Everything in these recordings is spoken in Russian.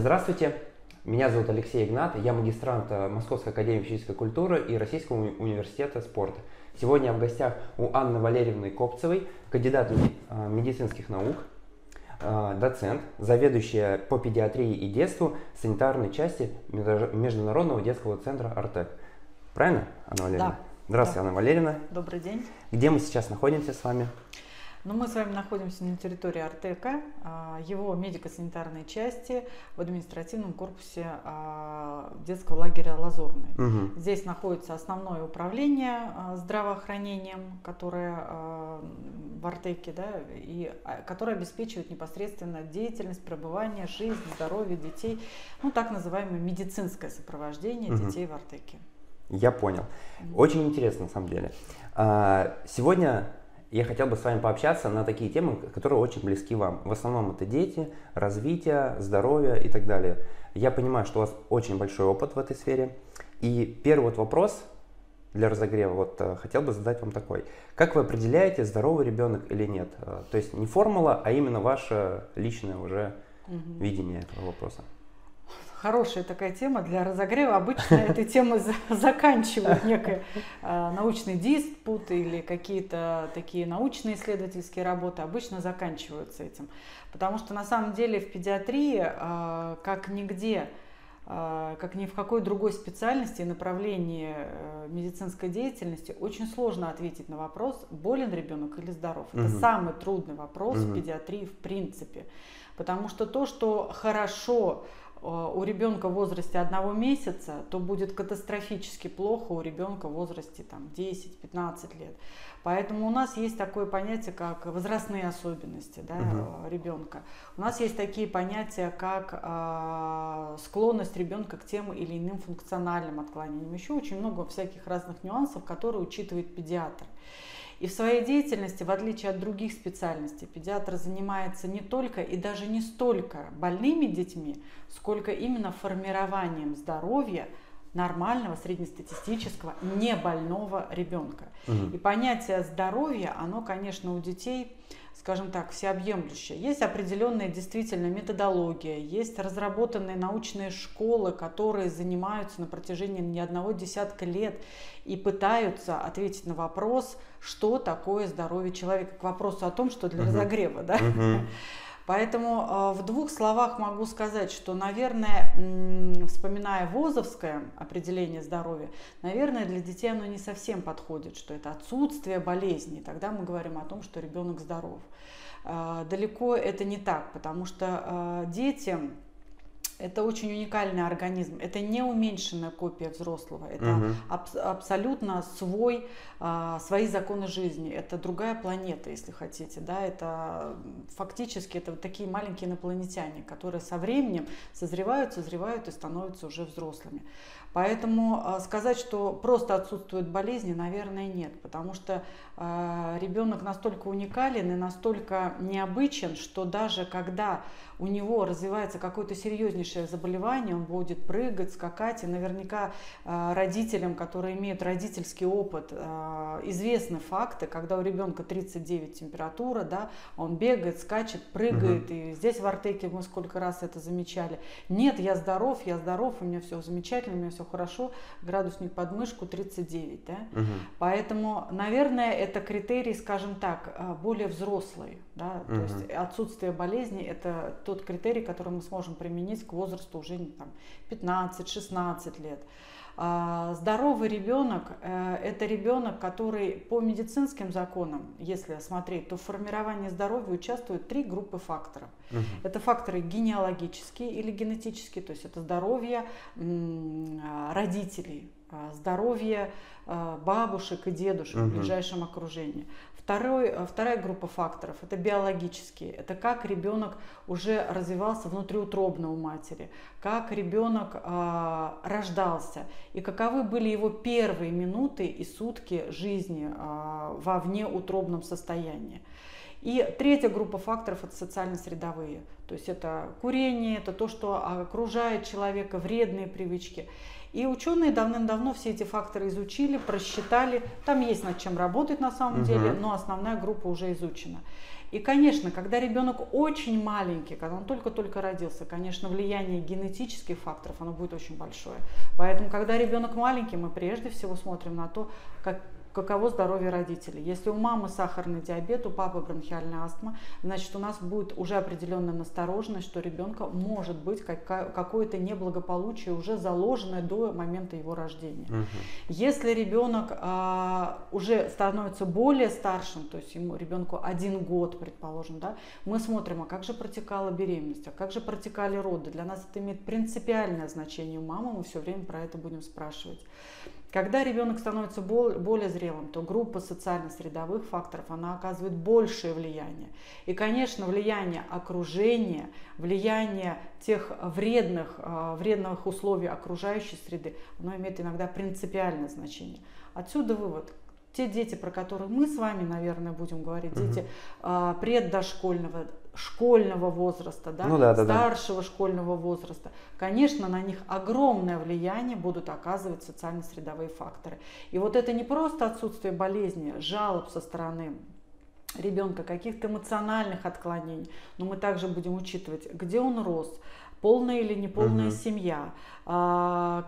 Здравствуйте! Меня зовут Алексей Игнат, я магистрант э, Московской академии физической культуры и Российского университета спорта. Сегодня я в гостях у Анны Валерьевны Копцевой, кандидат э, медицинских наук, э, доцент, заведующая по педиатрии и детству санитарной части Международного детского центра «Артек». Правильно, Анна Валерьевна? Да. Здравствуйте, да. Анна Валерьевна. Добрый день. Где мы сейчас находимся с вами? Ну, мы с вами находимся на территории Артека, а, его медико-санитарной части в административном корпусе а, детского лагеря Лазурный. Угу. Здесь находится основное управление а, здравоохранением, которое в Артеке, да, и которое обеспечивает непосредственно деятельность, пребывание, жизнь, здоровье детей, ну, так называемое медицинское сопровождение угу. детей в Артеке. Я понял. Очень интересно, на самом деле. Сегодня я хотел бы с вами пообщаться на такие темы, которые очень близки вам. В основном это дети, развитие, здоровье и так далее. Я понимаю, что у вас очень большой опыт в этой сфере. И первый вот вопрос для разогрева, вот э, хотел бы задать вам такой. Как вы определяете, здоровый ребенок или нет? Э, то есть не формула, а именно ваше личное уже угу. видение этого вопроса хорошая такая тема для разогрева. Обычно этой темы заканчивают некий а, научный диспут или какие-то такие научные исследовательские работы. Обычно заканчиваются этим. Потому что на самом деле в педиатрии, а, как нигде, а, как ни в какой другой специальности и направлении э, медицинской деятельности, очень сложно ответить на вопрос, болен ребенок или здоров. Это угу. самый трудный вопрос угу. в педиатрии в принципе. Потому что то, что хорошо у ребенка в возрасте одного месяца, то будет катастрофически плохо у ребенка в возрасте там, 10-15 лет. Поэтому у нас есть такое понятие, как возрастные особенности да, угу. ребенка. У нас есть такие понятия, как э, склонность ребенка к тем или иным функциональным отклонениям. Еще очень много всяких разных нюансов, которые учитывает педиатр. И в своей деятельности, в отличие от других специальностей, педиатр занимается не только и даже не столько больными детьми, сколько именно формированием здоровья нормального, среднестатистического, не больного ребенка. Угу. И понятие здоровья, оно, конечно, у детей скажем так, всеобъемлющая. Есть определенная действительно методология, есть разработанные научные школы, которые занимаются на протяжении не одного десятка лет и пытаются ответить на вопрос, что такое здоровье человека, к вопросу о том, что для uh-huh. разогрева. Да? Uh-huh. Поэтому э, в двух словах могу сказать, что, наверное, вспоминая ВОЗовское определение здоровья, наверное, для детей оно не совсем подходит, что это отсутствие болезни. Тогда мы говорим о том, что ребенок здоров. Э, далеко это не так, потому что э, детям это очень уникальный организм. Это не уменьшенная копия взрослого. Это угу. аб- абсолютно свой, а, свои законы жизни. Это другая планета, если хотите. Да? Это фактически это вот такие маленькие инопланетяне, которые со временем созревают, созревают и становятся уже взрослыми. Поэтому а, сказать, что просто отсутствуют болезни, наверное, нет, потому что э, ребенок настолько уникален и настолько необычен, что даже когда у него развивается какое-то серьезнейшее заболевание, он будет прыгать, скакать, и наверняка э, родителям, которые имеют родительский опыт, известны факты, когда у ребенка 39 температура, да, он бегает, скачет, прыгает, угу. и здесь в Артеке мы сколько раз это замечали. Нет, я здоров, я здоров, у меня все замечательно, у меня все все хорошо, градусник под мышку 39, да? Угу. Поэтому, наверное, это критерий, скажем так, э, более взрослый, да, угу. то есть отсутствие болезни это тот критерий, который мы сможем применить к возрасту уже там 15-16 лет. А, здоровый ребенок э, – это ребенок, который по медицинским законам, если смотреть, то в формировании здоровья участвуют три группы факторов. Угу. Это факторы генеалогические или генетические, то есть это здоровье родителей, а, здоровье а, бабушек и дедушек угу. в ближайшем окружении. Второй, э, вторая группа факторов – это биологические. Это как ребенок уже развивался внутриутробно у матери, как ребенок э, рождался и каковы были его первые минуты и сутки жизни э, во внеутробном состоянии. И третья группа факторов – это социально-средовые. То есть это курение, это то, что окружает человека, вредные привычки. И ученые давным-давно все эти факторы изучили, просчитали. Там есть над чем работать на самом угу. деле, но основная группа уже изучена. И, конечно, когда ребенок очень маленький, когда он только-только родился, конечно, влияние генетических факторов, оно будет очень большое. Поэтому, когда ребенок маленький, мы прежде всего смотрим на то, как, каково здоровье родителей. Если у мамы сахарный диабет, у папы бронхиальная астма, значит у нас будет уже определенная настороженность, что ребенка может быть какое-то неблагополучие уже заложенное до момента его рождения. Угу. Если ребенок а, уже становится более старшим, то есть ему ребенку один год, предположим, да, мы смотрим, а как же протекала беременность, а как же протекали роды. Для нас это имеет принципиальное значение у мамы, мы все время про это будем спрашивать. Когда ребенок становится более зрелым, то группа социально-средовых факторов, она оказывает большее влияние. И, конечно, влияние окружения, влияние тех вредных, а, вредных условий окружающей среды, оно имеет иногда принципиальное значение. Отсюда вывод. Те дети, про которые мы с вами, наверное, будем говорить, угу. дети а, преддошкольного, школьного возраста, да, ну, да, да, старшего да. школьного возраста, конечно, на них огромное влияние будут оказывать социально-средовые факторы. И вот это не просто отсутствие болезни, жалоб со стороны ребенка, каких-то эмоциональных отклонений, но мы также будем учитывать, где он рос, полная или неполная угу. семья,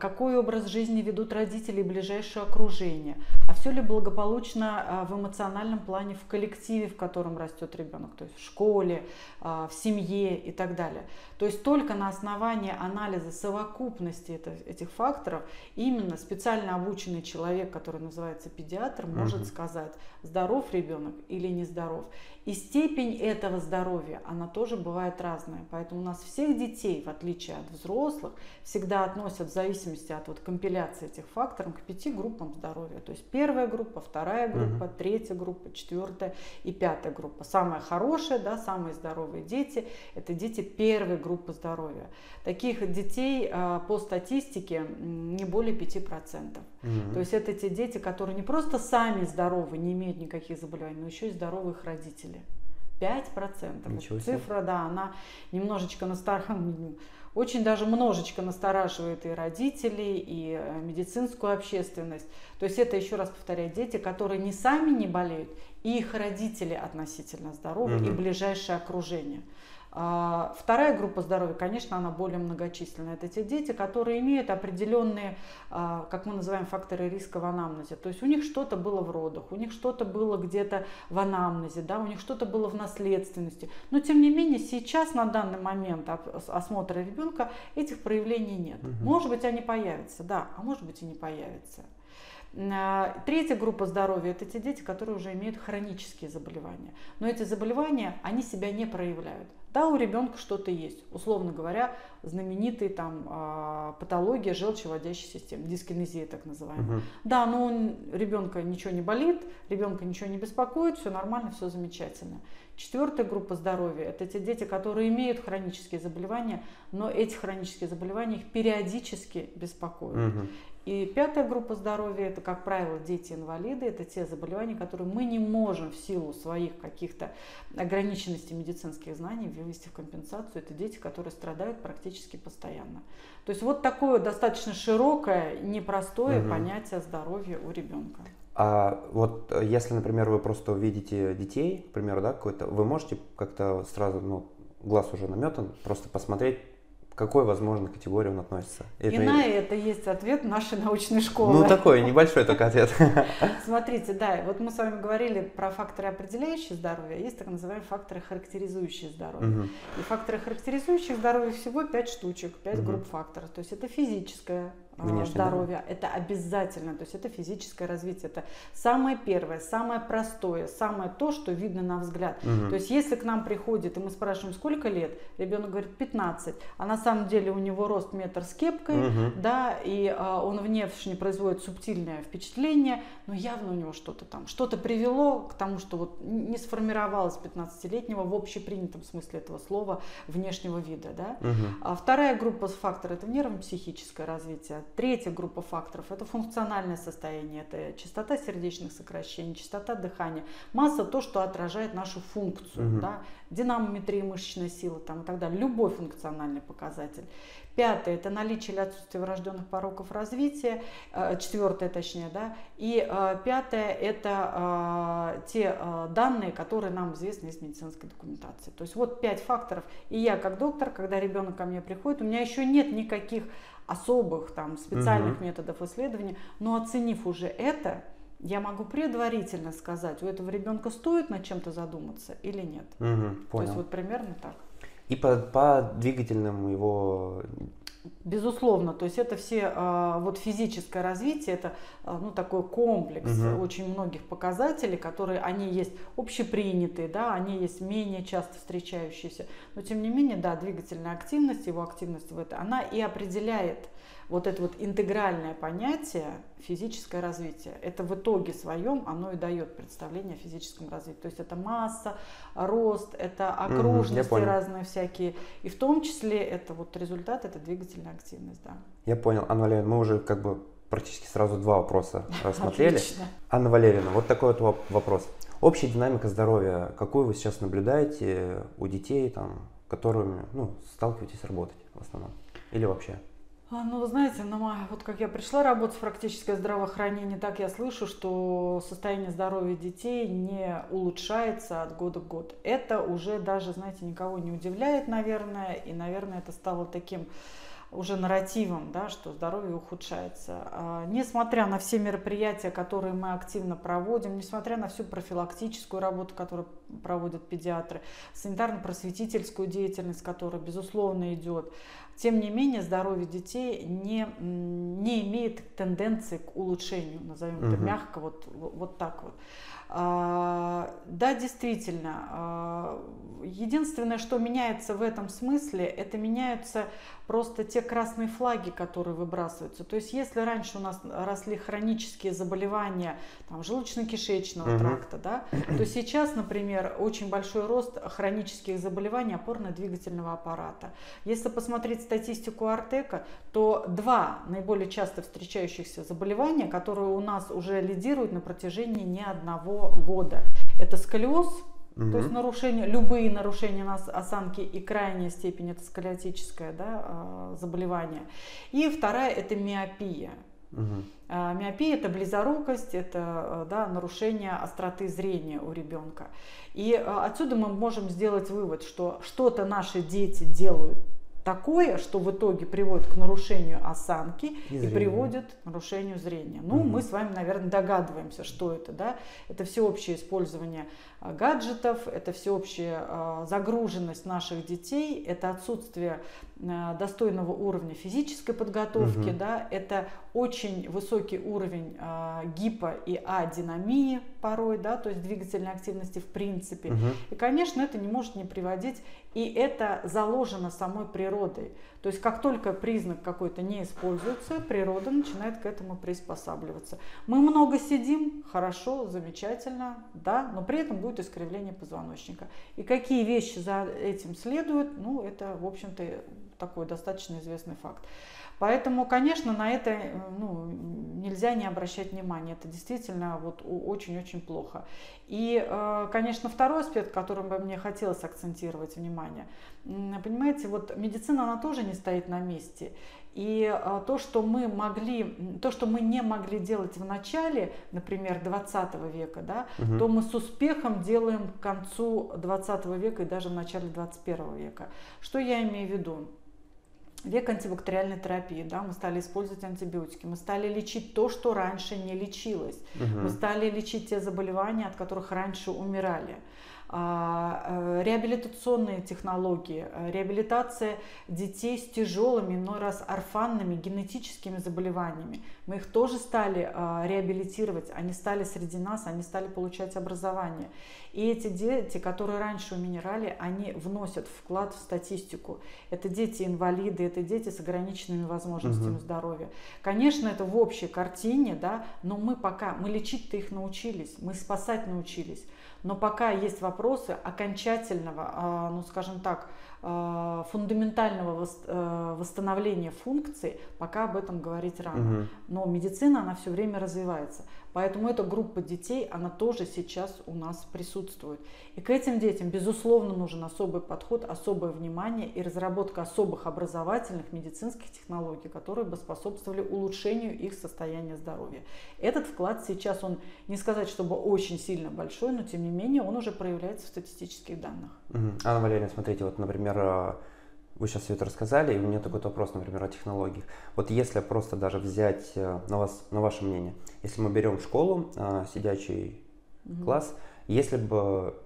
какой образ жизни ведут родители и ближайшее окружение, а все ли благополучно а, в эмоциональном плане в коллективе, в котором растет ребенок, то есть в школе, а, в семье и так далее. То есть только на основании анализа совокупности этих факторов именно специально обученный человек, который называется педиатр, может угу. сказать, здоров ребенок или нездоров. И степень этого здоровья, она тоже бывает разная. Поэтому у нас всех детей, в отличие от взрослых, всегда относят в зависимости от вот компиляции этих факторов к пяти группам здоровья. То есть первая группа, вторая группа, угу. третья группа, четвертая и пятая группа. Самая хорошая, да, самые здоровые дети – это дети первой группы здоровья. Таких детей а, по статистике не более 5%. Угу. То есть это те дети, которые не просто сами здоровы, не имеют никаких заболеваний, но еще и здоровые их родители. 5%. Ничего себе. Цифра, да, она немножечко настораживает, очень даже множечко настораживает и родителей, и э, медицинскую общественность. То есть это, еще раз повторяю, дети, которые не сами не болеют, и их родители относительно здоровы, угу. и ближайшее окружение. А, вторая группа здоровья, конечно, она более многочисленная. Это те дети, которые имеют определенные, а, как мы называем, факторы риска в анамнезе. То есть у них что-то было в родах, у них что-то было где-то в анамнезе, да, у них что-то было в наследственности. Но тем не менее сейчас на данный момент осмотра ребенка этих проявлений нет. Угу. Может быть они появятся, да, а может быть и не появятся. А, третья группа здоровья – это те дети, которые уже имеют хронические заболевания. Но эти заболевания, они себя не проявляют. Да, у ребенка что-то есть. Условно говоря, знаменитые там а, патология желчеводящей системы, дискинезия так называемая. Угу. Да, но у ребенка ничего не болит, ребенка ничего не беспокоит, все нормально, все замечательно. Четвертая группа здоровья – это те дети, которые имеют хронические заболевания, но эти хронические заболевания их периодически беспокоят. Угу. И пятая группа здоровья – это, как правило, дети-инвалиды. Это те заболевания, которые мы не можем в силу своих каких-то ограниченностей медицинских знаний вывести в компенсацию. Это дети, которые страдают практически постоянно. То есть вот такое достаточно широкое, непростое угу. понятие здоровья у ребенка. А вот э, если, например, вы просто увидите детей, к примеру, да, какой-то, вы можете как-то сразу, ну, глаз уже наметан, просто посмотреть, какой, возможно, категории он относится. И это... на это есть ответ нашей научной школы. Ну, такой небольшой только ответ. Смотрите, да, вот мы с вами говорили про факторы, определяющие здоровье, а есть так называемые факторы, характеризующие здоровье. Угу. И факторы, характеризующие здоровье, всего 5 штучек, 5 угу. групп факторов. То есть это физическое, Внешне, здоровья. Да. Это обязательно, то есть это физическое развитие. Это самое первое, самое простое, самое то, что видно на взгляд. Угу. То есть если к нам приходит, и мы спрашиваем, сколько лет, ребенок говорит 15, а на самом деле у него рост метр с кепкой, угу. да, и а, он внешне производит субтильное впечатление, но явно у него что-то там, что-то привело к тому, что вот не сформировалось 15-летнего в общепринятом смысле этого слова внешнего вида. Да? Угу. А вторая группа факторов – это нервно-психическое развитие Третья группа факторов – это функциональное состояние, это частота сердечных сокращений, частота дыхания, масса – то, что отражает нашу функцию. Угу. Да? динамометрия мышечная сила там, и так далее, любой функциональный показатель. Пятое – это наличие или отсутствие врожденных пороков развития. Э, четвертое, точнее, да. И э, пятое – это э, те данные, которые нам известны из медицинской документации. То есть вот пять факторов. И я как доктор, когда ребенок ко мне приходит, у меня еще нет никаких особых там специальных угу. методов исследования, но оценив уже это, я могу предварительно сказать, у этого ребенка стоит над чем-то задуматься или нет. Угу, понял. То есть вот примерно так. И по, по двигательным его Безусловно, то есть это все а, вот физическое развитие, это а, ну такой комплекс угу. очень многих показателей, которые они есть общепринятые, да, они есть менее часто встречающиеся, но тем не менее, да, двигательная активность, его активность в это, она и определяет вот это вот интегральное понятие физическое развитие. Это в итоге своем оно и дает представление о физическом развитии. То есть это масса, рост, это окружности угу, разные всякие. И в том числе это вот результат, это двигательная активность, да. Я понял. Анна Валерьевна, мы уже как бы практически сразу два вопроса рассмотрели. Отлично. Анна Валерьевна, вот такой вот вопрос. Общая динамика здоровья, какую вы сейчас наблюдаете у детей, там, которыми ну, сталкиваетесь работать в основном? Или вообще? А, ну, знаете, на вот как я пришла работать в практическое здравоохранение, так я слышу, что состояние здоровья детей не улучшается от года к году. Это уже даже, знаете, никого не удивляет, наверное, и, наверное, это стало таким уже нарративом, да, что здоровье ухудшается. А, несмотря на все мероприятия, которые мы активно проводим, несмотря на всю профилактическую работу, которую проводят педиатры, санитарно-просветительскую деятельность, которая, безусловно, идет, тем не менее здоровье детей не, не имеет тенденции к улучшению, назовем угу. это мягко, вот, вот так вот. А, да, действительно. А, единственное, что меняется в этом смысле, это меняются просто те красные флаги, которые выбрасываются. То есть, если раньше у нас росли хронические заболевания там, желудочно-кишечного угу. тракта, да, то сейчас, например, очень большой рост хронических заболеваний опорно-двигательного аппарата. Если посмотреть статистику Артека, то два наиболее часто встречающихся заболевания, которые у нас уже лидируют на протяжении не одного года. Это сколиоз, угу. то есть нарушение, любые нарушения нас осанки и крайняя степень это сколиотическое да, а, заболевание. И вторая это миопия. Угу. Миопия это близорукость, это а, да, нарушение остроты зрения у ребенка. И отсюда мы можем сделать вывод, что что-то наши дети делают такое, что в итоге приводит к нарушению осанки и, и приводит к нарушению зрения. Ну, угу. мы с вами, наверное, догадываемся, что это, да? Это всеобщее использование а, гаджетов, это всеобщая а, загруженность наших детей, это отсутствие достойного уровня физической подготовки, угу. да, это очень высокий уровень гипо и адинамии порой, да, то есть двигательной активности в принципе. Угу. И, конечно, это не может не приводить, и это заложено самой природой. То есть как только признак какой-то не используется, природа начинает к этому приспосабливаться. Мы много сидим, хорошо, замечательно, да, но при этом будет искривление позвоночника. И какие вещи за этим следуют, ну это, в общем-то, такой достаточно известный факт. Поэтому, конечно, на это э, ну, нельзя не обращать внимания. Это действительно вот очень-очень плохо. И, э, конечно, второй аспект, которым бы мне хотелось акцентировать внимание. Понимаете, вот медицина, она тоже не стоит на месте. И э, то, что мы могли, то, что мы не могли делать в начале, например, 20 века, да, угу. то мы с успехом делаем к концу 20 века и даже в начале 21 века. Что я имею в виду? Век антибактериальной терапии, да, мы стали использовать антибиотики, мы стали лечить то, что раньше не лечилось, угу. мы стали лечить те заболевания, от которых раньше умирали. А, э, реабилитационные технологии, э, реабилитация детей с тяжелыми, но раз орфанными генетическими заболеваниями. Мы их тоже стали а, реабилитировать, они стали среди нас, они стали получать образование. И эти дети, которые раньше умирали, они вносят вклад в статистику. Это дети-инвалиды, это дети с ограниченными возможностями угу. здоровья. Конечно, это в общей картине, да, но мы пока, мы лечить-то их научились, мы спасать научились. Но пока есть вопросы окончательного, а, ну скажем так, фундаментального э, восстановления функций, пока об этом говорить рано. Угу. Но медицина, она все время развивается. Поэтому эта группа детей, она тоже сейчас у нас присутствует. И к этим детям, безусловно, нужен особый подход, особое внимание и разработка особых образовательных медицинских технологий, которые бы способствовали улучшению их состояния здоровья. Этот вклад сейчас, он не сказать, чтобы очень сильно большой, но тем не менее он уже проявляется в статистических данных. Анна Валерьевна, смотрите, вот, например, э, вы сейчас все это рассказали, и у меня такой вопрос, например, о технологиях. Вот если просто даже взять э, на, вас, на ваше мнение, если мы берем школу, э, сидячий угу. класс, если бы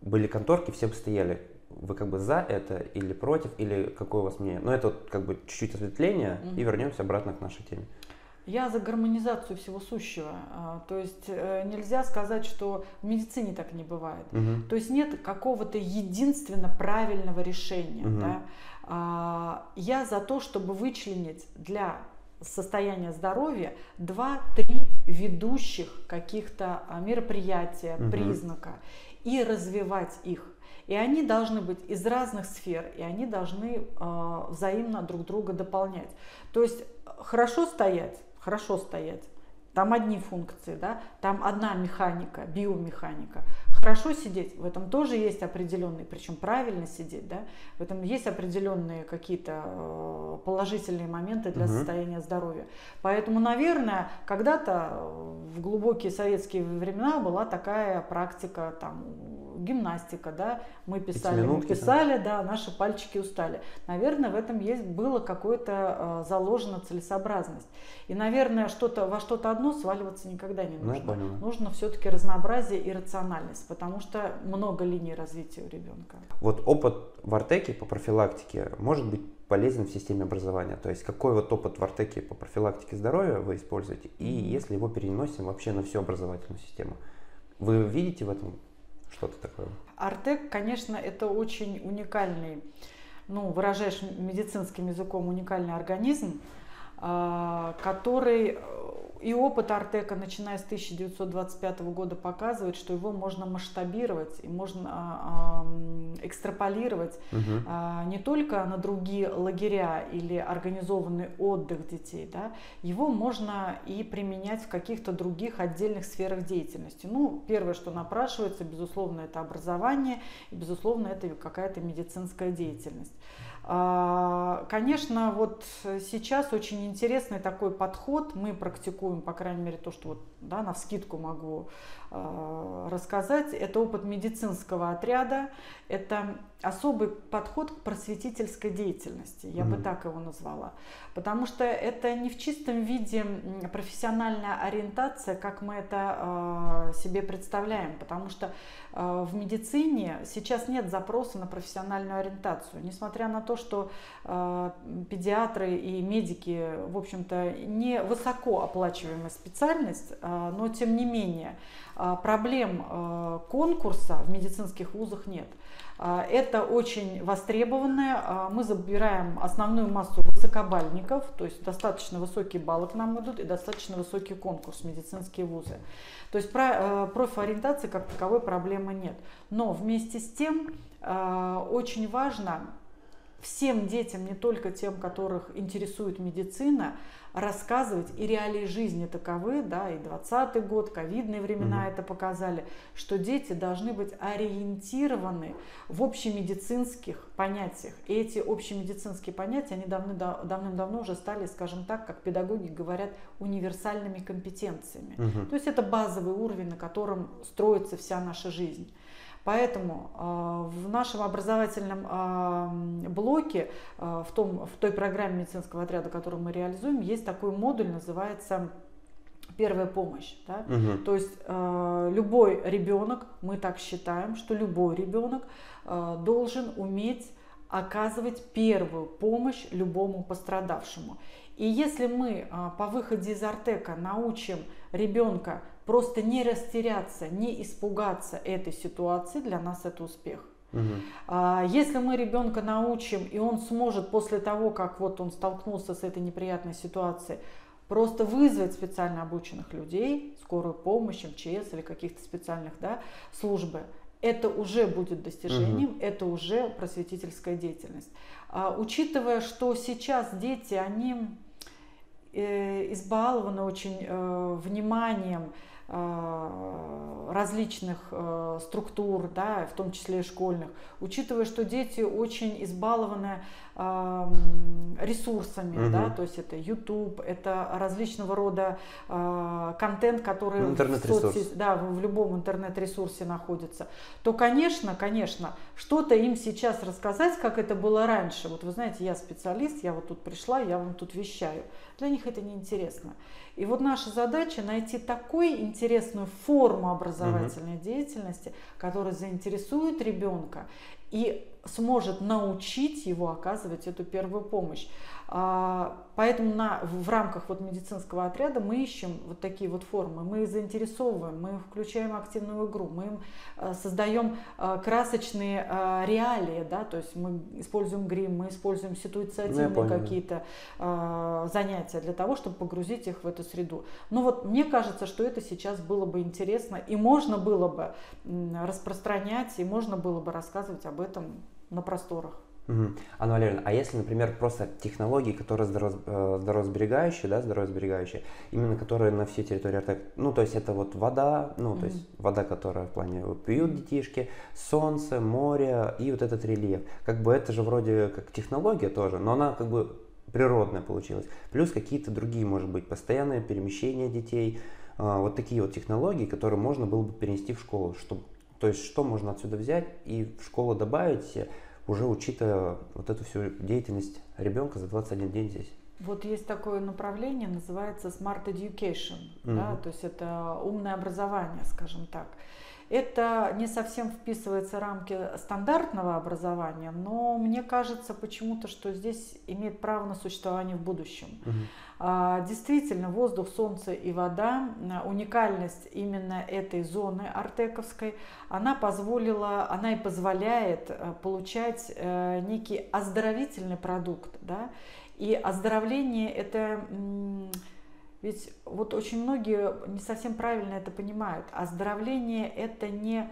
были конторки, все бы стояли, вы как бы за это или против, или какое у вас мнение? Но ну, это вот как бы чуть-чуть осветление, угу. и вернемся обратно к нашей теме. Я за гармонизацию всего сущего. А, то есть э, нельзя сказать, что в медицине так не бывает. Угу. То есть нет какого-то единственно правильного решения. Угу. Да? А, я за то, чтобы вычленить для состояния здоровья два-три ведущих каких-то а, мероприятия, угу. признака и развивать их. И они должны быть из разных сфер, и они должны э, взаимно друг друга дополнять. То есть хорошо стоять, хорошо стоять, там одни функции, да, там одна механика, биомеханика хорошо сидеть, в этом тоже есть определенные, причем правильно сидеть, да, в этом есть определенные какие-то э, положительные моменты для угу. состояния здоровья. Поэтому, наверное, когда-то э, в глубокие советские времена была такая практика, там, гимнастика, да, мы писали, мы писали, да, наши пальчики устали. Наверное, в этом есть было какое-то э, заложено целесообразность. И, наверное, что-то во что-то одно сваливаться никогда не ну, нужно. Ну, нужно все-таки разнообразие и рациональность потому что много линий развития у ребенка. Вот опыт в Артеке по профилактике может быть полезен в системе образования? То есть какой вот опыт в Артеке по профилактике здоровья вы используете? И если его переносим вообще на всю образовательную систему? Вы видите в этом что-то такое? Артек, конечно, это очень уникальный, ну, выражаешь медицинским языком, уникальный организм, а, который и опыт Артека, начиная с 1925 года, показывает, что его можно масштабировать и можно а, экстраполировать угу. не только на другие лагеря или организованный отдых детей, да, его можно и применять в каких-то других отдельных сферах деятельности. Ну, первое, что напрашивается, безусловно, это образование, и, безусловно, это какая-то медицинская деятельность. А, конечно, вот сейчас очень интересный такой подход. Мы практикуем, по крайней мере, то, что вот, да, на вскидку могу э, рассказать. Это опыт медицинского отряда. Это особый подход к просветительской деятельности, я mm-hmm. бы так его назвала. Потому что это не в чистом виде профессиональная ориентация, как мы это э, себе представляем. Потому что э, в медицине сейчас нет запроса на профессиональную ориентацию. Несмотря на то, что э, педиатры и медики, в общем-то, не высоко оплачиваемая специальность, э, но тем не менее э, проблем э, конкурса в медицинских вузах нет. А, это очень востребованное. А, мы забираем основную массу высокобальников, то есть достаточно высокие баллы к нам идут и достаточно высокий конкурс медицинские вузы. То есть про, э, профориентации как таковой проблемы нет. Но вместе с тем э, очень важно всем детям, не только тем, которых интересует медицина, рассказывать, и реалии жизни таковы, да, и 20-й год, ковидные времена угу. это показали, что дети должны быть ориентированы в общемедицинских понятиях. И эти общемедицинские понятия, они давны, давным-давно уже стали, скажем так, как педагоги говорят, универсальными компетенциями. Угу. То есть это базовый уровень, на котором строится вся наша жизнь. Поэтому э, в нашем образовательном э, блоке, э, в, том, в той программе медицинского отряда, которую мы реализуем, есть такой модуль, называется первая помощь. Да? Угу. То есть э, любой ребенок, мы так считаем, что любой ребенок э, должен уметь оказывать первую помощь любому пострадавшему. И если мы э, по выходе из Артека научим ребенка просто не растеряться, не испугаться этой ситуации, для нас это успех. Угу. Если мы ребенка научим, и он сможет после того, как вот он столкнулся с этой неприятной ситуацией, просто вызвать специально обученных людей, скорую помощь, МЧС или каких-то специальных да, службы, это уже будет достижением, угу. это уже просветительская деятельность. А, учитывая, что сейчас дети, они э, избалованы очень э, вниманием, различных э, структур, да, в том числе и школьных, учитывая, что дети очень избалованы э, ресурсами, угу. да, то есть это YouTube, это различного рода контент, который ну, в, соцсети, да, в любом интернет-ресурсе находится, то, конечно, конечно, что-то им сейчас рассказать, как это было раньше. Вот вы знаете, я специалист, я вот тут пришла, я вам тут вещаю. Для них это неинтересно. И вот наша задача найти такую интересную форму образовательной угу. деятельности, которая заинтересует ребенка и сможет научить его оказывать эту первую помощь. А, поэтому на, в рамках вот медицинского отряда мы ищем вот такие вот формы, мы их заинтересовываем, мы включаем активную игру, мы им э, создаем э, красочные э, реалии, да, то есть мы используем грим, мы используем ситуативные ну, какие-то занятия для того, чтобы погрузить их в эту среду. Но вот мне кажется, что это сейчас было бы интересно и можно было бы распространять, и можно было бы рассказывать об этом на просторах. Угу. Анна Валерьевна, а если, например, просто технологии, которые э, здоровосберегающие, да, здоровосберегающие, именно которые на всей территории Артек, ну, то есть это вот вода, ну, угу. то есть вода, которая в плане пьют детишки, солнце, море и вот этот рельеф. Как бы это же вроде как технология тоже, но она как бы природная получилась. Плюс какие-то другие, может быть, постоянные перемещения детей, а, вот такие вот технологии, которые можно было бы перенести в школу, чтобы то есть что можно отсюда взять и в школу добавить, уже учитывая вот эту всю деятельность ребенка за 21 день здесь. Вот есть такое направление, называется Smart Education, mm-hmm. да, то есть это умное образование, скажем так. Это не совсем вписывается в рамки стандартного образования, но мне кажется почему-то, что здесь имеет право на существование в будущем. Угу. А, действительно, воздух, солнце и вода, уникальность именно этой зоны артековской, она позволила, она и позволяет э, получать э, некий оздоровительный продукт. Да? И оздоровление это ведь вот очень многие не совсем правильно это понимают. Оздоровление это не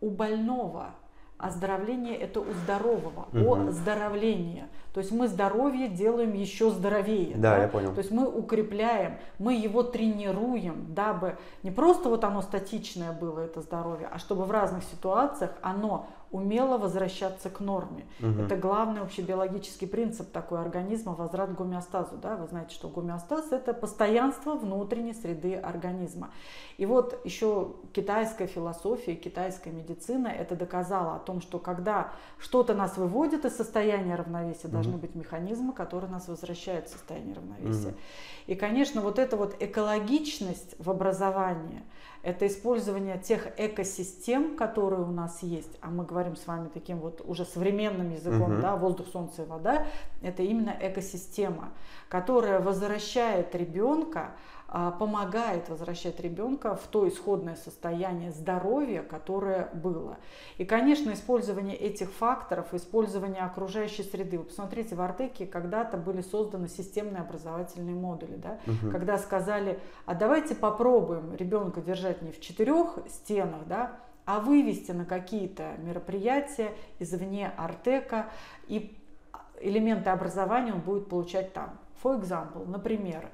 у больного, оздоровление это у здорового, угу. оздоровление. То есть мы здоровье делаем еще здоровее. Да, да, я понял. То есть мы укрепляем, мы его тренируем, дабы не просто вот оно статичное было, это здоровье, а чтобы в разных ситуациях оно умело возвращаться к норме. Угу. Это главный общебиологический принцип такой организма, возврат к гомеостазу. Да? Вы знаете, что гомеостаз – это постоянство внутренней среды организма. И вот еще китайская философия, китайская медицина это доказала о том, что когда что-то нас выводит из состояния равновесия, угу. должны быть механизмы, которые нас возвращают в состояние равновесия. Угу. И, конечно, вот эта вот экологичность в образовании – это использование тех экосистем, которые у нас есть, а мы говорим с вами таким вот уже современным языком, угу. да, воздух, солнце и вода, это именно экосистема, которая возвращает ребенка помогает возвращать ребенка в то исходное состояние здоровья, которое было. И, конечно, использование этих факторов, использование окружающей среды. Вы посмотрите, в Артеке когда-то были созданы системные образовательные модули, да? угу. когда сказали, а давайте попробуем ребенка держать не в четырех стенах, да, а вывести на какие-то мероприятия извне Артека, и элементы образования он будет получать там. For example, например,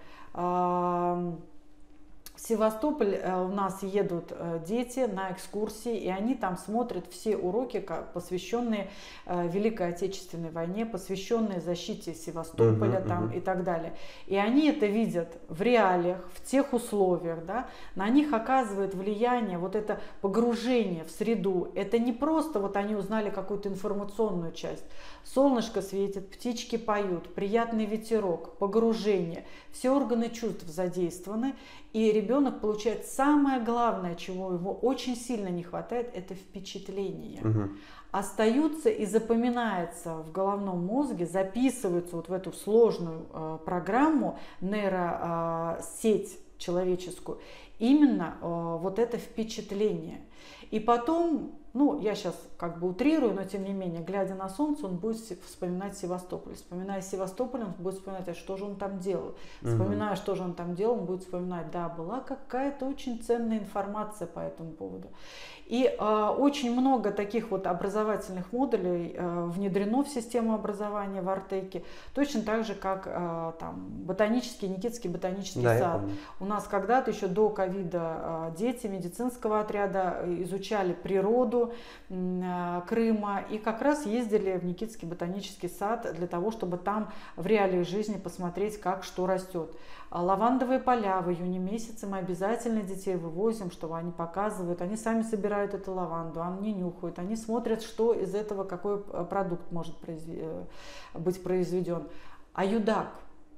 в Севастополь э, у нас едут э, дети на экскурсии, и они там смотрят все уроки, посвященные э, Великой Отечественной войне, посвященные защите Севастополя там, и так далее. И они это видят в реалиях, в тех условиях, да, на них оказывает влияние вот это погружение в среду. Это не просто вот они узнали какую-то информационную часть. Солнышко светит, птички поют, приятный ветерок, погружение. Все органы чувств задействованы, и ребенок получает самое главное, чего его очень сильно не хватает, это впечатление. Угу. Остаются и запоминаются в головном мозге, записываются вот в эту сложную э, программу нейросеть э, человеческую именно э, вот это впечатление – И потом, ну, я сейчас как бы утрирую, но тем не менее, глядя на солнце, он будет вспоминать Севастополь. Вспоминая Севастополь, он будет вспоминать, а что же он там делал. Вспоминая, что же он там делал, он будет вспоминать, да, была какая-то очень ценная информация по этому поводу. И э, очень много таких вот образовательных модулей э, внедрено в систему образования в Артеке, точно так же, как э, там ботанический, Никитский ботанический да, сад. У нас когда-то еще до ковида э, дети медицинского отряда изучали природу э, Крыма и как раз ездили в Никитский ботанический сад для того, чтобы там в реалии жизни посмотреть, как что растет. Лавандовые поля в июне месяце мы обязательно детей вывозим, чтобы они показывают, они сами собирают эту лаванду, они нюхают, они смотрят, что из этого, какой э, продукт может э, быть произведен. А юдак,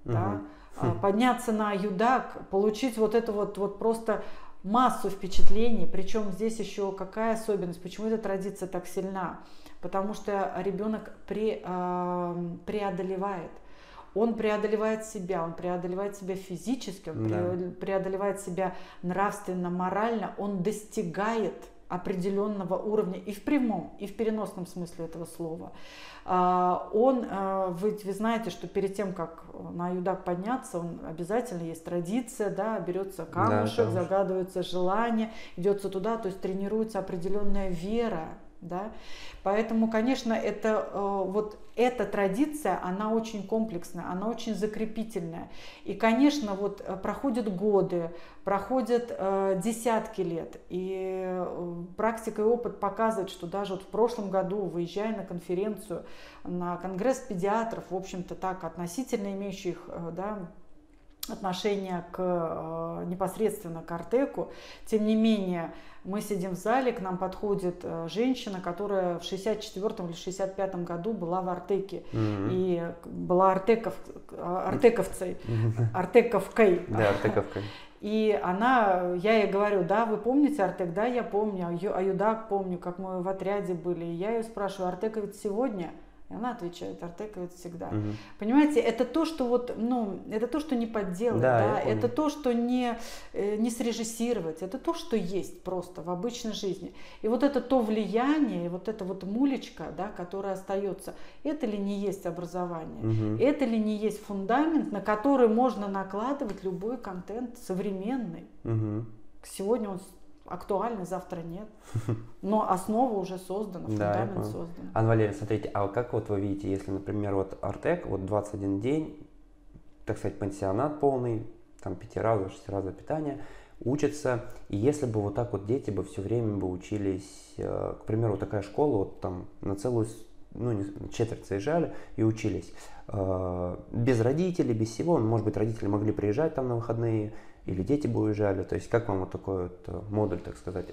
угу. да, а подняться на юдак, получить вот это вот, вот просто массу впечатлений, причем здесь еще какая особенность, почему эта традиция так сильна, потому что ребенок пре, э, преодолевает. Он преодолевает себя, он преодолевает себя физически, он да. преодолевает себя нравственно, морально, он достигает определенного уровня и в прямом, и в переносном смысле этого слова. А, он, а, вы, вы знаете, что перед тем, как на юдак подняться, он обязательно есть традиция, да, берется камушек, да, загадывается желание, идется туда, то есть тренируется определенная вера, да? Поэтому, конечно, это, э, вот эта традиция, она очень комплексная, она очень закрепительная. И, конечно, вот э, проходят годы, проходят э, десятки лет, и практика и опыт показывают, что даже вот в прошлом году, выезжая на конференцию, на конгресс педиатров, в общем-то так, относительно имеющих да, отношение к, э, непосредственно к Артеку, тем не менее, мы сидим в зале, к нам подходит э, женщина, которая в 64 или 65 году была в Артеке. Mm-hmm. И была артеков, артековцей, mm-hmm. артековкой. Да, артековкой. И она, я ей говорю, да, вы помните Артек? Да, я помню, Аюдак помню, как мы в отряде были. И я ее спрашиваю, Артековец сегодня? И она отвечает, артековец всегда. Угу. Понимаете, это то, что вот, ну, это то, что не подделать, да, да? это то, что не, э, не срежиссировать, это то, что есть просто в обычной жизни. И вот это то влияние, и вот эта вот мулечка, да, которая остается, это ли не есть образование, угу. это ли не есть фундамент, на который можно накладывать любой контент современный. Угу. Сегодня он актуальны, завтра нет. Но основа уже создана, фундамент да, создан. Анна Валерьевна, смотрите, а как вот вы видите, если, например, вот Артек, вот 21 день, так сказать, пансионат полный, там пятиразовое, шестиразовое питание, учатся, и если бы вот так вот дети бы все время бы учились, э, к примеру, такая школа, вот там на целую, ну, не, четверть заезжали и учились, э, без родителей, без всего, может быть, родители могли приезжать там на выходные, или дети бы уезжали? То есть как вам вот такой вот э, модуль, так сказать,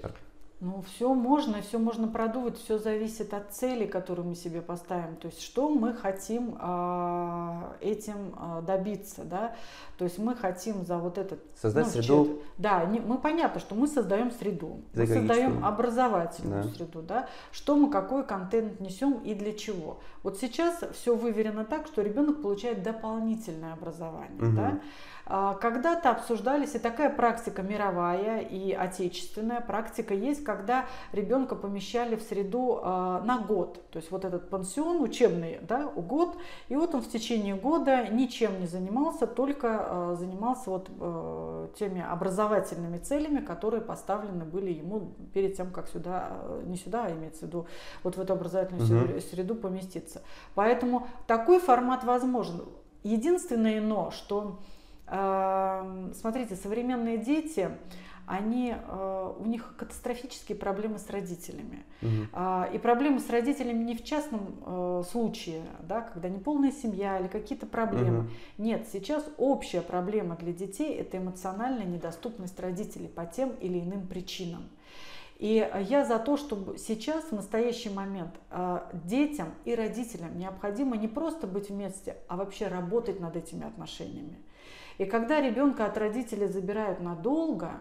ну, все можно, все можно продумать, все зависит от цели, которую мы себе поставим. То есть, что мы хотим э, этим э, добиться, да? То есть, мы хотим за вот этот... Создать ну, среду. Чет... Да, не, мы понятно, что мы создаем среду, мы создаем образовательную да. среду, да? Что мы, какой контент несем и для чего. Вот сейчас все выверено так, что ребенок получает дополнительное образование, угу. да? А, когда-то обсуждались, и такая практика мировая и отечественная практика есть, когда ребенка помещали в среду а, на год. То есть вот этот пансион учебный, да, год, и вот он в течение года ничем не занимался, только а, занимался вот теми образовательными целями, которые поставлены были ему перед тем, как сюда, не сюда, а имеется в виду, вот в эту образовательную угу. среду поместиться. Поэтому такой формат возможен. Единственное но, что Смотрите, современные дети, они, э, у них катастрофические проблемы с родителями. Угу. И проблемы с родителями не в частном э, случае, да, когда неполная семья или какие-то проблемы. Угу. Нет, сейчас общая проблема для детей – это эмоциональная недоступность родителей по тем или иным причинам. И я за то, чтобы сейчас, в настоящий момент, э, детям и родителям необходимо не просто быть вместе, а вообще работать над этими отношениями. И когда ребенка от родителей забирают надолго,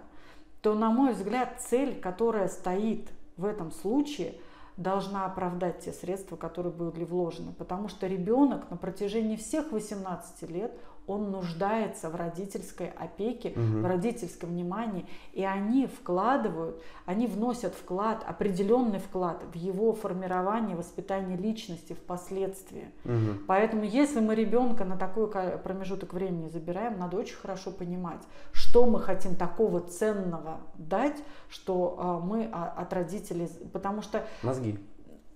то, на мой взгляд, цель, которая стоит в этом случае, должна оправдать те средства, которые были вложены. Потому что ребенок на протяжении всех 18 лет, он нуждается в родительской опеке, Мгм. в родительском внимании, и они вкладывают, они вносят вклад, определенный вклад в его формирование, воспитание личности впоследствии. Мгм. Поэтому, если мы ребенка на такой промежуток времени забираем, надо очень хорошо понимать, что мы хотим такого ценного дать, что а, мы а, от родителей, потому что Мозги.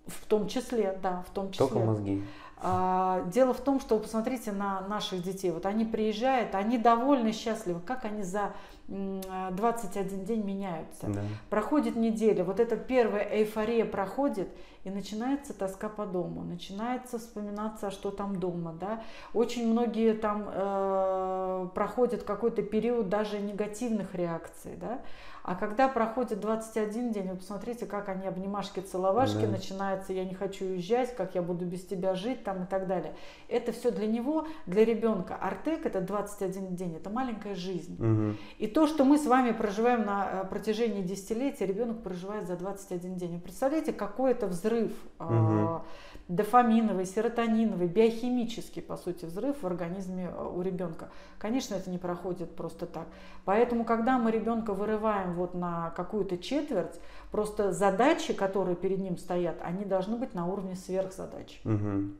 в том числе, да, в том числе. Только мозги. А, Дело в том, что посмотрите на наших детей. Вот они приезжают, они довольно счастливы, как они за м, а, 21 день меняются. Да. Проходит неделя, вот эта первая эйфория проходит, и начинается тоска по дому, начинается вспоминаться, что там дома, да. Очень многие там э, проходят какой-то период даже негативных реакций, да. А когда проходит 21 день, вы посмотрите, как они обнимашки-целовашки, Да. начинается «я не хочу уезжать», «как я буду без тебя жить» там и так далее. Это все для него, для ребенка. Артек это 21 день, это маленькая жизнь. Мгм. И то, что мы с вами проживаем на э, протяжении десятилетия, ребенок проживает за 21 день. Вы представляете, какой это взрыв Мгм. Дофаминовый, серотониновый, биохимический, по сути, взрыв в организме э, у ребенка. Конечно, это не проходит просто так. Поэтому, когда мы ребенка вырываем вот на какую-то четверть, просто задачи, которые перед ним стоят, они должны быть на уровне сверхзадач Мгм.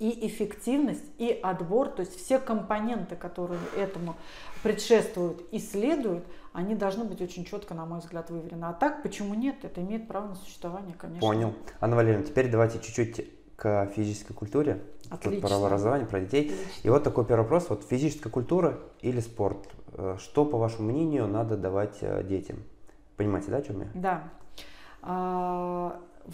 И эффективность, и отбор, то есть все компоненты, которые этому предшествуют и следуют, они должны быть очень четко, на мой взгляд, выверены. А так, почему нет? Это имеет право на существование, конечно. Понял. Анна Валерьевна, теперь давайте чуть-чуть к физической культуре. Тут Отлично. про образование, про детей. Отлично. И вот такой первый вопрос. Вот физическая культура или спорт? Э, Что, по вашему мнению, надо давать э, детям? Понимаете, да, о чем я? Да.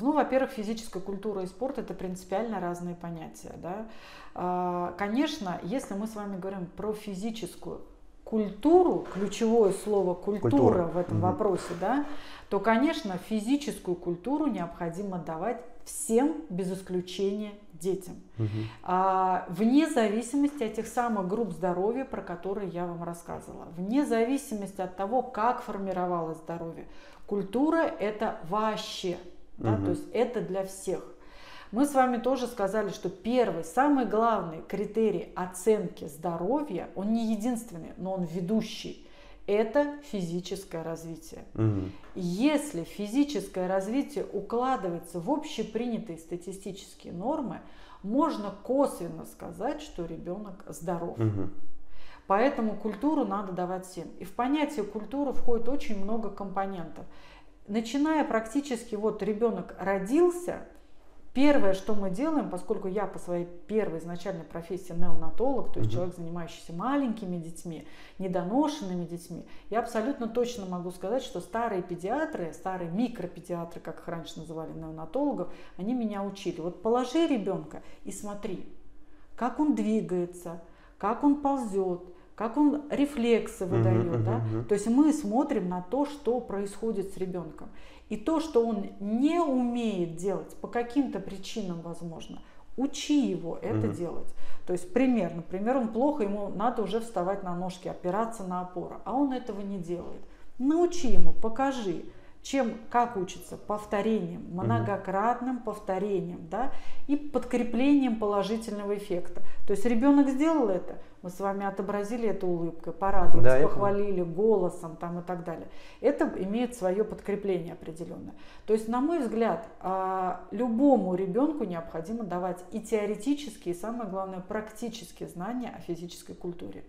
Ну, во-первых, физическая культура и спорт это принципиально разные понятия. Да? А, Конечно, если мы с вами говорим про физическую культуру, ключевое слово культура, Культура. в этом Мгм. вопросе, да, то, конечно, физическую культуру необходимо давать всем без исключения детям. А, вне зависимости от тех самых групп здоровья, про которые я вам рассказывала, вне зависимости от того, как формировалось здоровье, культура это вообще, да, Мгм. то есть это для всех. Мы с вами тоже сказали, что первый, самый главный критерий оценки здоровья, он не единственный, но он ведущий, это физическое развитие. Мгм. Если физическое развитие укладывается в общепринятые статистические нормы, можно косвенно сказать, что ребенок здоров. Мгм. Поэтому культуру надо давать всем. И в понятие культуры входит очень много компонентов. Начиная практически, вот ребенок родился, первое, что мы делаем, поскольку я по своей первой изначальной профессии неонатолог, то есть Мгм. человек, занимающийся маленькими детьми, недоношенными детьми, я абсолютно точно могу сказать, что старые педиатры, старые микропедиатры, как их раньше называли неонатологов, они меня учили. Вот положи ребенка и смотри, как он двигается, как он ползет, как он рефлексы выдает. мгм, да? мгм. То есть мы смотрим на то, что происходит с ребенком. И то, что он не умеет делать, по каким-то причинам, возможно, учи его это Мгм. делать. То есть пример, например, он плохо, ему надо уже вставать на ножки, опираться на опору, а он этого не делает. Научи ему, покажи, чем, как учится, повторением, многократным повторением, да, и подкреплением положительного эффекта. То есть ребенок сделал это, мы с вами отобразили это улыбкой, порадовались, Да, похвалили голосом там и так далее. Это имеет свое подкрепление определенное. То есть, на мой взгляд, а, любому ребенку необходимо давать и теоретические, и самое главное, практические знания о физической культуре.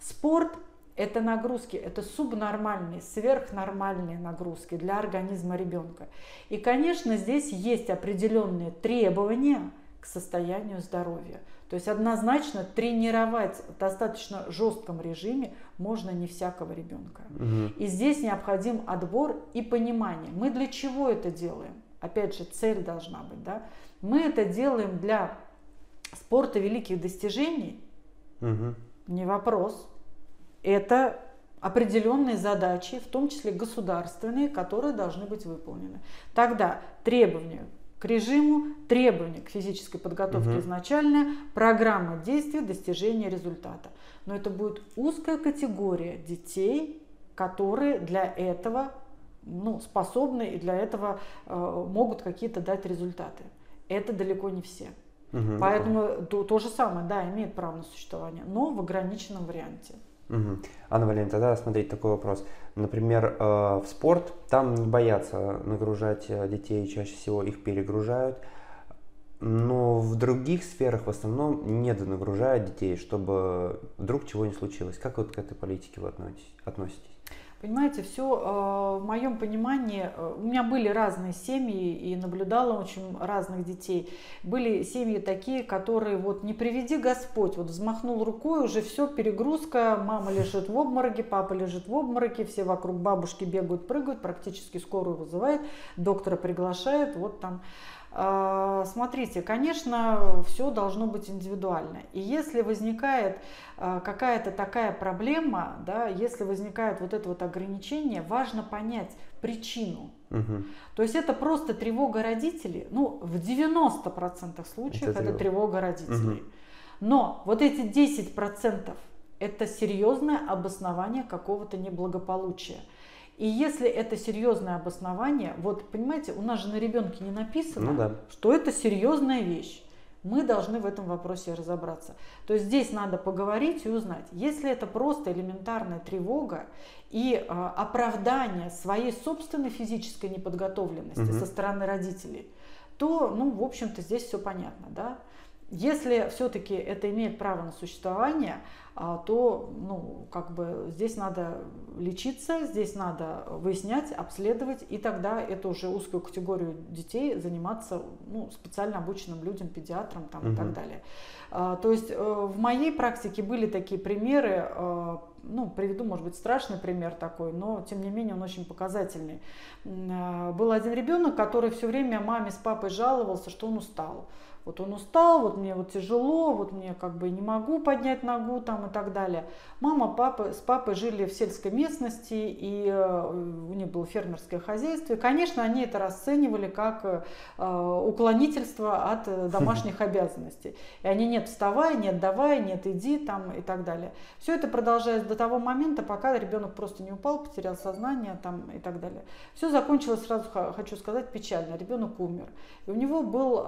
Спорт это нагрузки, это субнормальные, сверхнормальные нагрузки для организма ребенка. И, конечно, здесь есть определенные требования к состоянию здоровья. То есть однозначно тренировать в достаточно жестком режиме можно не всякого ребенка. Мгм. И здесь необходим отбор и понимание. Мы для чего это делаем? Опять же, цель должна быть. Да? Мы это делаем для спорта великих достижений, Мгм. не вопрос. Это определенные задачи, в том числе государственные, которые должны быть выполнены. Тогда требования к режиму, требования к физической подготовке Мгм. изначальная, программа действий, достижения результата. Но это будет узкая категория детей, которые для этого ну, способны и для этого э, могут какие-то дать результаты. Это далеко не все. Угу, Поэтому то, то же самое, да, имеет право на существование, но в ограниченном варианте. Угу. Анна Валерьевна, тогда смотрите такой вопрос. Например, э, в спорт там не боятся нагружать э, детей, чаще всего их перегружают. Но в других сферах в основном не нагружают детей, чтобы вдруг чего не случилось. Как вот к этой политике вы относитесь? Понимаете, все э, в моем понимании, э, у меня были разные семьи и наблюдала очень разных детей. Были семьи такие, которые вот не приведи Господь, вот взмахнул рукой, уже все, перегрузка, мама лежит в обмороке, папа лежит в обмороке, все вокруг бабушки бегают, прыгают, практически скорую вызывает, доктора приглашает, вот там смотрите, конечно, все должно быть индивидуально. И если возникает а, какая-то такая проблема, да, если возникает вот это вот ограничение, важно понять причину. Угу. То есть это просто тревога родителей. Ну, в 90% случаев это, это тревога родителей. Угу. Но вот эти 10% это серьезное обоснование какого-то неблагополучия. И если это серьезное обоснование, вот понимаете, у нас же на ребенке не написано, ну, да. что это серьезная вещь. Мы должны в этом вопросе разобраться. То есть здесь надо поговорить и узнать, если это просто элементарная тревога и э, оправдание своей собственной физической неподготовленности угу. со стороны родителей, то, ну, в общем-то, здесь все понятно, да. Если все-таки это имеет право на существование, а, то ну, как бы здесь надо лечиться, здесь надо выяснять, обследовать, и тогда это уже узкую категорию детей заниматься ну, специально обученным людям, педиатрам там, угу. и так далее. А, то есть э, в моей практике были такие примеры, э, ну, приведу, может быть, страшный пример такой, но тем не менее он очень показательный. Был один ребенок, который все время маме с папой жаловался, что он устал вот он устал, вот мне вот тяжело, вот мне как бы не могу поднять ногу там и так далее. Мама, папа с папой жили в сельской местности, и э, у них было фермерское хозяйство. И, конечно, они это расценивали как э, уклонительство от э, домашних обязанностей. И они нет, вставай, нет, давай, нет, иди там и так далее. Все это продолжается до того момента, пока ребенок просто не упал, потерял сознание там и так далее. Все закончилось, сразу хочу сказать, печально. Ребенок умер. И у него был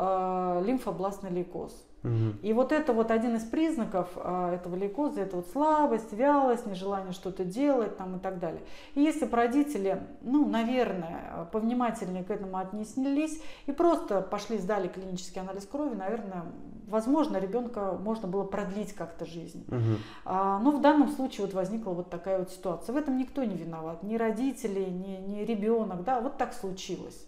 лимф лимфобластный лейкоз. Угу. И вот это вот один из признаков а, этого лейкоза, это вот слабость, вялость, нежелание что-то делать там и так далее. И если бы родители, ну, наверное, повнимательнее к этому отнеслись и просто пошли, сдали клинический анализ крови, наверное, возможно, ребенка можно было продлить как-то жизнь. Угу. А, но в данном случае вот возникла вот такая вот ситуация. В этом никто не виноват, ни родители, ни, ни ребенок, да, вот так случилось.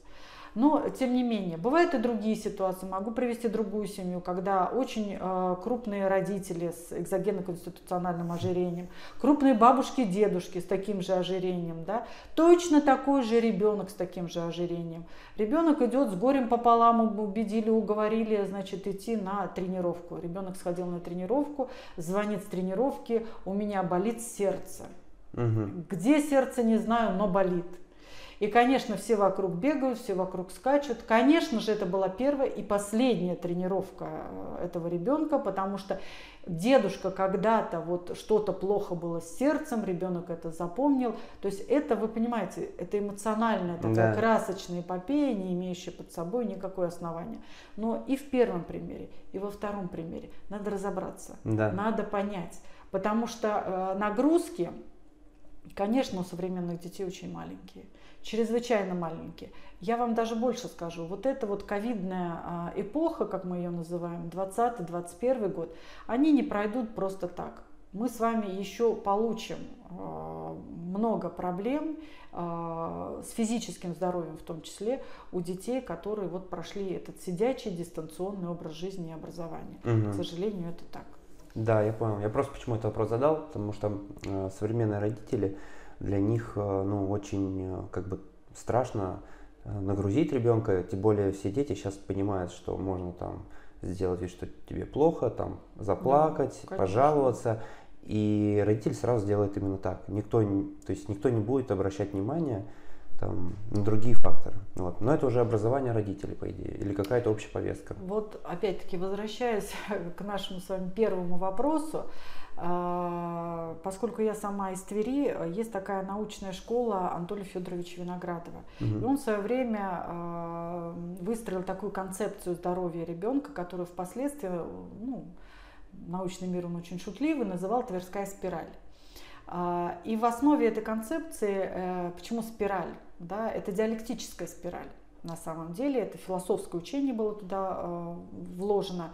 Но, тем не менее, бывают и другие ситуации. Могу привести другую семью, когда очень э, крупные родители с экзогенно-конституциональным ожирением, крупные бабушки дедушки с таким же ожирением, да, точно такой же ребенок с таким же ожирением. Ребенок идет с горем пополам, убедили, уговорили, значит, идти на тренировку. Ребенок сходил на тренировку, звонит с тренировки, у меня болит сердце. Угу. Где сердце, не знаю, но болит. И, конечно, все вокруг бегают, все вокруг скачут. Конечно же, это была первая и последняя тренировка э, этого ребенка, потому что дедушка когда-то вот что-то плохо было с сердцем, ребенок это запомнил. То есть это, вы понимаете, это эмоциональная такая да. красочная эпопея, не имеющая под собой никакое основания. Но и в первом примере, и во втором примере надо разобраться, да. надо понять. Потому что э, нагрузки, конечно, у современных детей очень маленькие чрезвычайно маленькие. Я вам даже больше скажу, вот эта вот ковидная а, эпоха, как мы ее называем, 20-21 год, они не пройдут просто так. Мы с вами еще получим а, много проблем а, с физическим здоровьем, в том числе у детей, которые вот прошли этот сидячий дистанционный образ жизни и образования. Угу. К сожалению, это так. Да, я понял. Я просто почему этот вопрос задал, потому что э, современные родители, для них э, ну, очень э, как бы страшно э, нагрузить ребенка, тем более все дети сейчас понимают, что можно там сделать вид, что тебе плохо, там заплакать, да, пожаловаться. И родитель сразу сделает именно так. Никто, то есть никто не будет обращать внимание там, на другие факторы. Вот. Но это уже образование родителей, по идее, или какая-то общая повестка. Вот опять-таки возвращаясь к нашему с вами первому вопросу, поскольку я сама из Твери, есть такая научная школа Анатолия Федоровича Виноградова. Угу. И он в свое время а, выстроил такую концепцию здоровья ребенка, которую впоследствии, ну, научный мир он очень шутливый, называл Тверская спираль. А, и в основе этой концепции, э, почему спираль? Да, это диалектическая спираль на самом деле, это философское учение было туда э, вложено.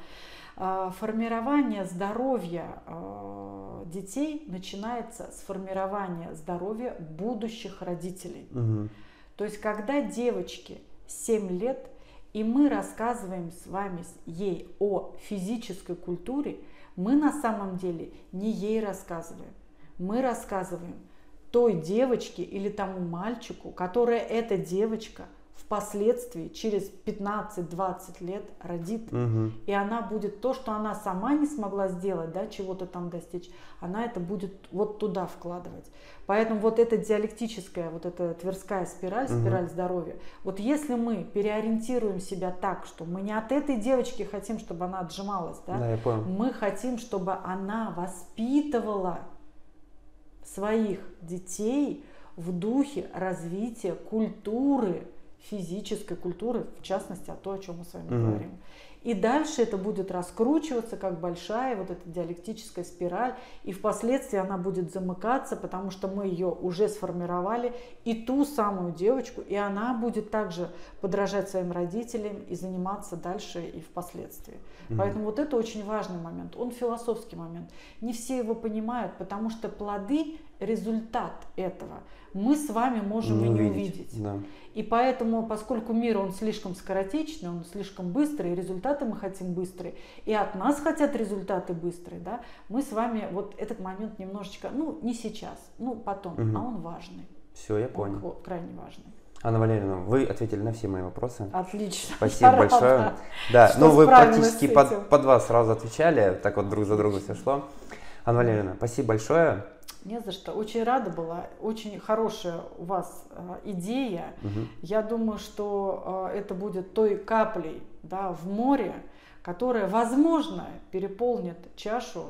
А, формирование здоровья э, детей начинается с формирования здоровья будущих родителей. Угу. То есть, когда девочке 7 лет, и мы рассказываем с вами ей о физической культуре, мы на самом деле не ей рассказываем мы рассказываем той девочке или тому мальчику, которая эта девочка впоследствии через 15-20 лет родит. Угу. И она будет то, что она сама не смогла сделать, да, чего-то там достичь, она это будет вот туда вкладывать. Поэтому вот эта диалектическая, вот эта тверская спираль, угу. спираль здоровья, вот если мы переориентируем себя так, что мы не от этой девочки хотим, чтобы она отжималась, да, да я понял. мы хотим, чтобы она воспитывала своих детей в духе развития культуры, физической культуры, в частности, о том, о чем мы с вами mm-hmm. говорим. И дальше это будет раскручиваться, как большая вот эта диалектическая спираль, и впоследствии она будет замыкаться, потому что мы ее уже сформировали, и ту самую девочку, и она будет также подражать своим родителям и заниматься дальше и впоследствии. Mm-hmm. Поэтому вот это очень важный момент, он философский момент. Не все его понимают, потому что плоды результат этого мы с вами можем не и не увидеть. увидеть. Да. И поэтому, поскольку мир он слишком скоротечный, он слишком быстрый, результаты мы хотим быстрые, и от нас хотят результаты быстрые, да, мы с вами вот этот момент немножечко, ну не сейчас, ну потом, угу. а он важный. Все, я понял. Он крайне важный. Анна Валерьевна, вы ответили на все мои вопросы. Отлично. Спасибо я большое. Рада, да, ну вы практически под, под вас сразу отвечали, так вот друг за другом все шло. Анна Валерьевна, спасибо большое. Не за что. Очень рада была. Очень хорошая у вас э, идея. Угу. Я думаю, что э, это будет той каплей да, в море, которая, возможно, переполнит чашу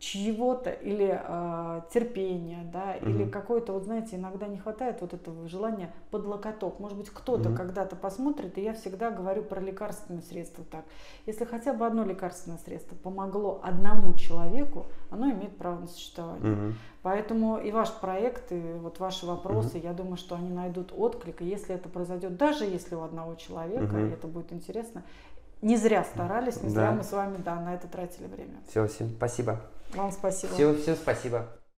чьего-то или э, терпения, да, mm или какой-то, вот знаете, иногда не хватает вот этого желания под локоток. Может быть, кто-то mm когда-то посмотрит, и я всегда говорю про лекарственные средства так. Если хотя бы одно лекарственное средство помогло одному человеку, оно имеет право на существование. mm Поэтому и ваш проект, и вот ваши вопросы, mm я думаю, что они найдут отклик. И если это произойдет, даже если у одного человека, mm это будет интересно, не зря старались, не зря да. мы с вами да, на это тратили время. Все, всем спасибо. Вам спасибо. Все, все спасибо.